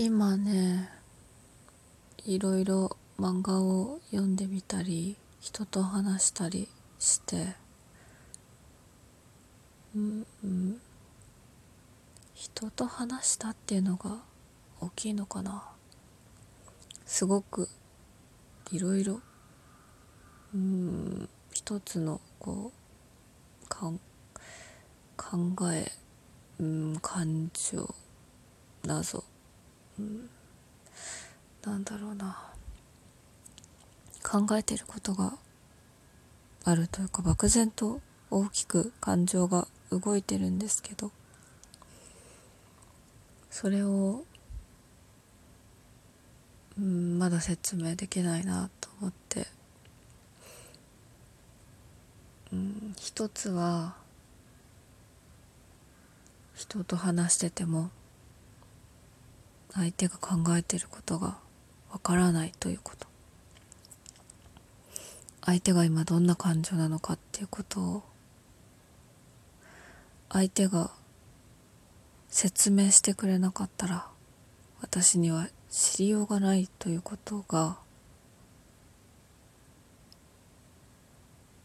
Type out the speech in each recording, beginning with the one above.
今ねいろいろ漫画を読んでみたり人と話したりしてうんうん。人と話したっていうのが大きいのかな。すごくいろいろうん一つのこうかん考えうん感情謎。うんなんだろうな。考えてることがあるというか漠然と大きく感情が動いてるんですけどそれをうんまだ説明できないなと思って。うん一つは人と話してても相手が考えてることがわからないということ。相手が今どんな感情なのかっていうことを相手が説明してくれなかったら私には知りようがないということが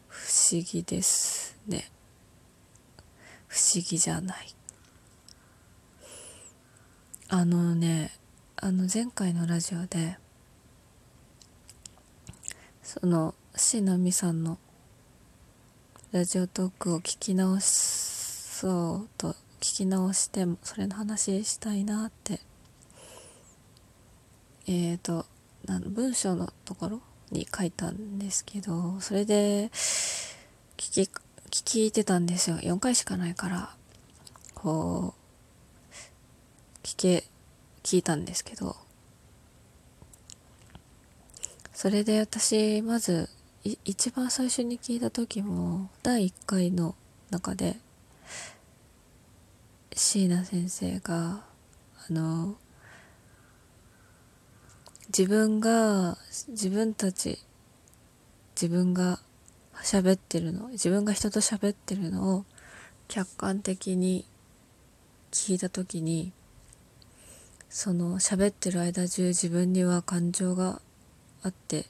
不思議ですね。不思議じゃない。あのねあの前回のラジオでその椎名美さんのラジオトークを聞き直そうと聞き直してそれの話したいなって。えっ、ー、と文章のところに書いたんですけどそれで聞き聞いてたんですよ。4回しかないから。こう聞け聞いたんですけどそれで私まず一番最初に聞いた時も第1回の中で椎名先生があの自分が自分たち自分が喋ってるの自分が人と喋ってるのを客観的に聞いた時にその喋ってる間中自分には感情があって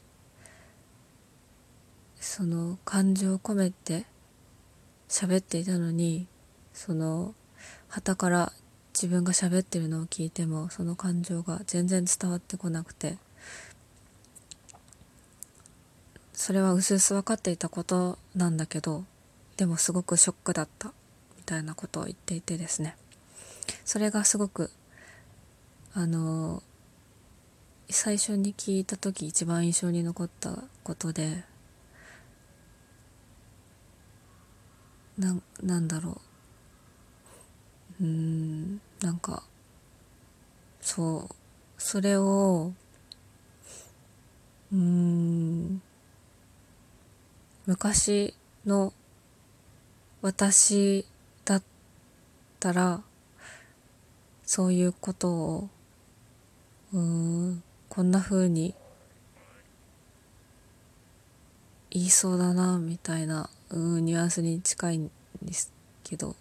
その感情を込めて喋っていたのにその旗から自分が喋ってるのを聞いてもその感情が全然伝わってこなくてそれはうすうす分かっていたことなんだけどでもすごくショックだったみたいなことを言っていてですね。それがすごくあの最初に聞いた時一番印象に残ったことでななんだろう。うんなんかそうそれをうん昔の私だったらそういうことをうんこんな風に言いそうだなみたいなうんニュアンスに近いんですけど、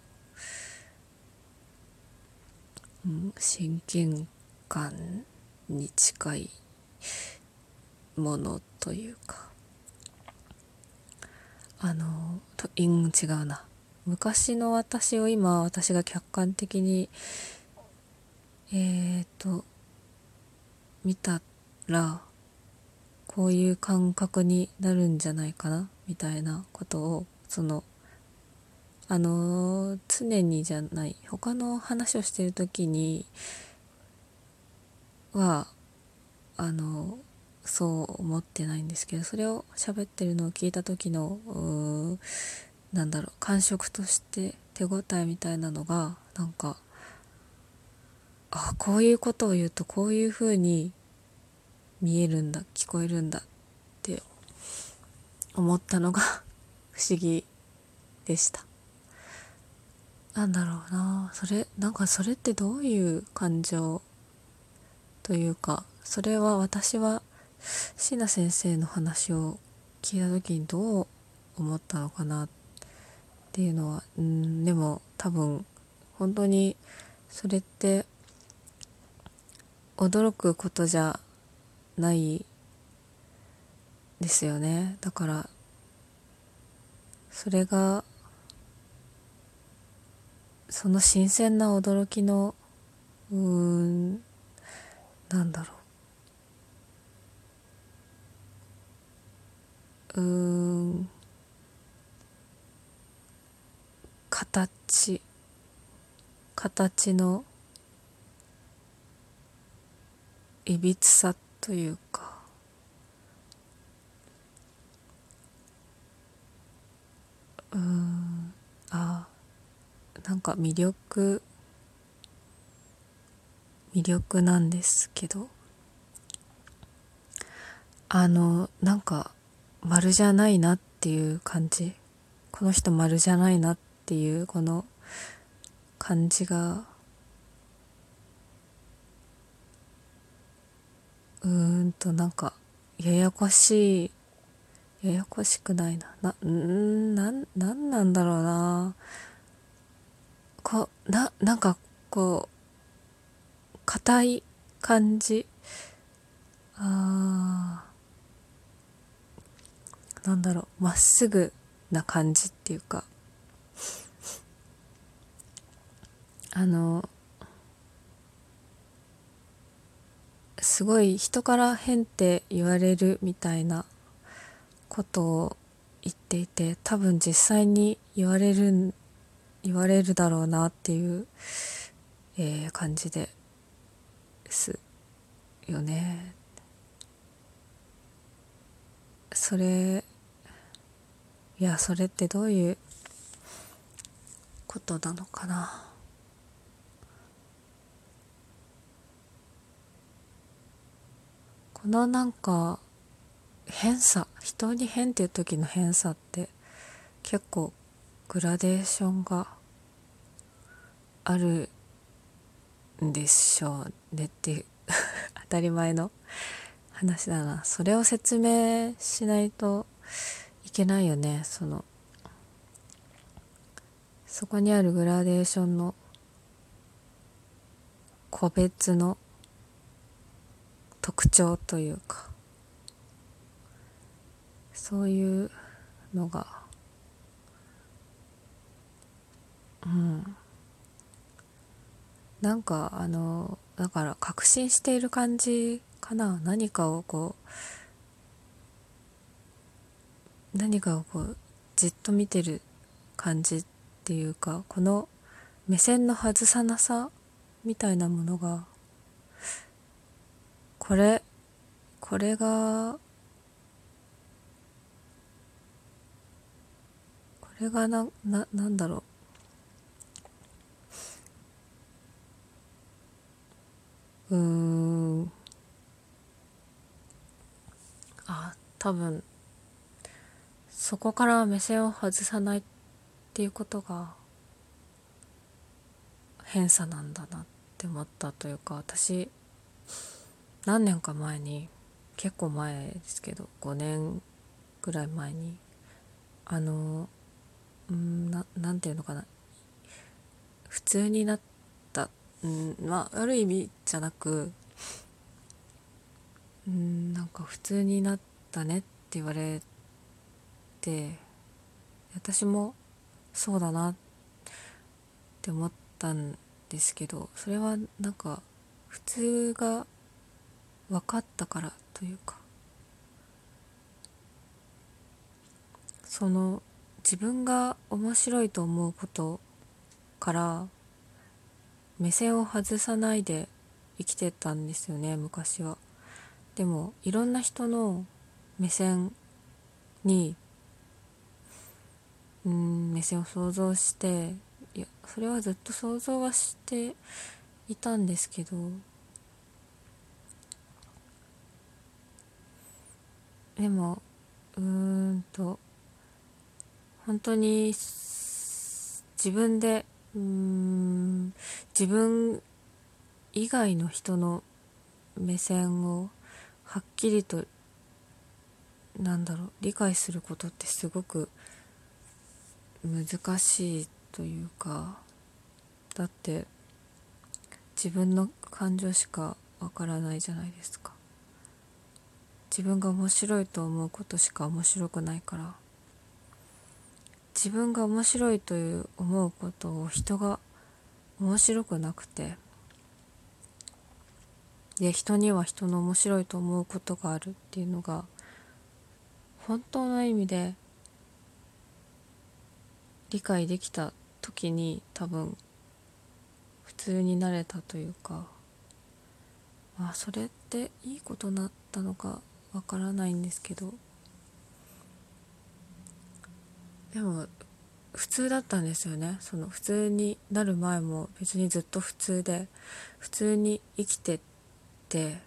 うん、親近感に近いものというか。あのとん違うな。昔の私を今私が客観的にえっ、ー、と見たらこういう感覚になるんじゃないかなみたいなことをそのあの常にじゃない他の話をしてる時にはあのそう思ってないんですけどそれを喋ってるのを聞いた時のうなんだろう感触として手応えみたいなのがなんかあこういうことを言うとこういうふうに見えるんだ聞こえるんだって思ったのが 不思議でした。なんだろうな。それなんかそれってどういう感情というかそれは私は椎名先生の話を聞いた時にどう思ったのかなっていうのはうんでも多分本当にそれって驚くことじゃないですよね。だからそれがその新鮮な驚きのうーんなんだろう。うーん形形のいびつさというか。うん。あなんか魅力魅力なんですけど。あのなんか丸じゃないなっていう感じ。この人丸じゃないなっていうこの感じがうーんとなんかややこしいややこしくないな。なんなんなんなんだろうな。こうななんかこう硬い感じ。あー。なんだろう。まっすぐな感じっていうか。あのすごい人から変って言われるみたいなことを言っていて多分実際に言われる言われるだろうなっていう、えー、感じですよね。それいやそれってどういうことなのかな。このなんか変さ人に変っていう時の変さって結構グラデーションがあるんでしょうねっていう 当たり前の話だな。それを説明しないといけないよね。そのそこにあるグラデーションの個別の特徴というかそういうのがうん。なんかあのだから確信している感じかな。何かをこう何かをこうじっと見てる感じっていうかこの目線の外さなさみたいなものがこれこれがこれがなななんだろう。うん。あ多分そこから目線を外さないっていうことが偏差なんだなって思ったというか私何年か前に結構前ですけど5年ぐらい前にあのうんななんていうのかな。普通になったうんまあある意味じゃなくうんなんか普通になったねって言われて私もそうだなって思ったんですけどそれはなんか普通が分かったからというかその自分が面白いと思うことから目線を外さないで生きてたんですよね昔は。でもいろんな人の目線にうん目線を想像していやそれはずっと想像はしていたんですけどでもうーんと本当に自分でうーん自分以外の人の目線をはっきりとなんだろう理解することってすごく難しいというかだって自分の感情しかわからないじゃないですか。自分が面白いと思うことしか面白くないから。自分が面白いという思うことを人が面白くなくて。で人には人の面白いと思うことがあるっていうのが本当の意味で理解できた時に多分普通になれたというか。まあそれっていいことだったのか。わからないんですけど。でも普通だったんですよね。その普通になる前も別にずっと普通で普通に生きてって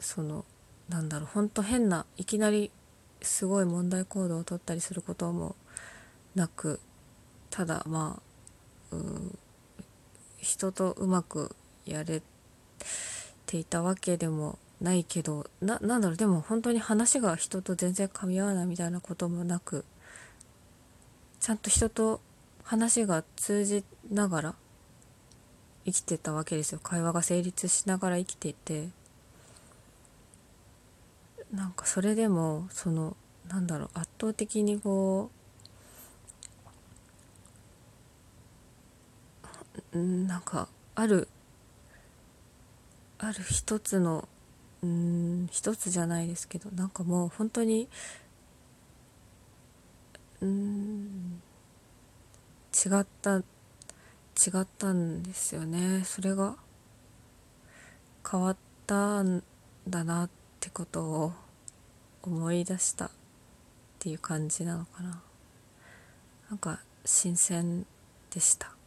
そのなんだろうほんと変ないきなりすごい問題行動をとったりすることもなくただまあうん人とうまくやれていたわけでもないけどななんだろうでも本当に話が人と全然噛み合わないみたいなこともなくちゃんと人と話が通じながら生きてたわけですよ。会話が成立しながら生きていて。なんかそれでもそのなんだろう圧倒的にこうなんかあるある一つのうん一つじゃないですけどなんかもう本当にうん違った違ったんですよね。それが変わったんだなってことを思い出したっていう感じなのかな。なんか新鮮でした。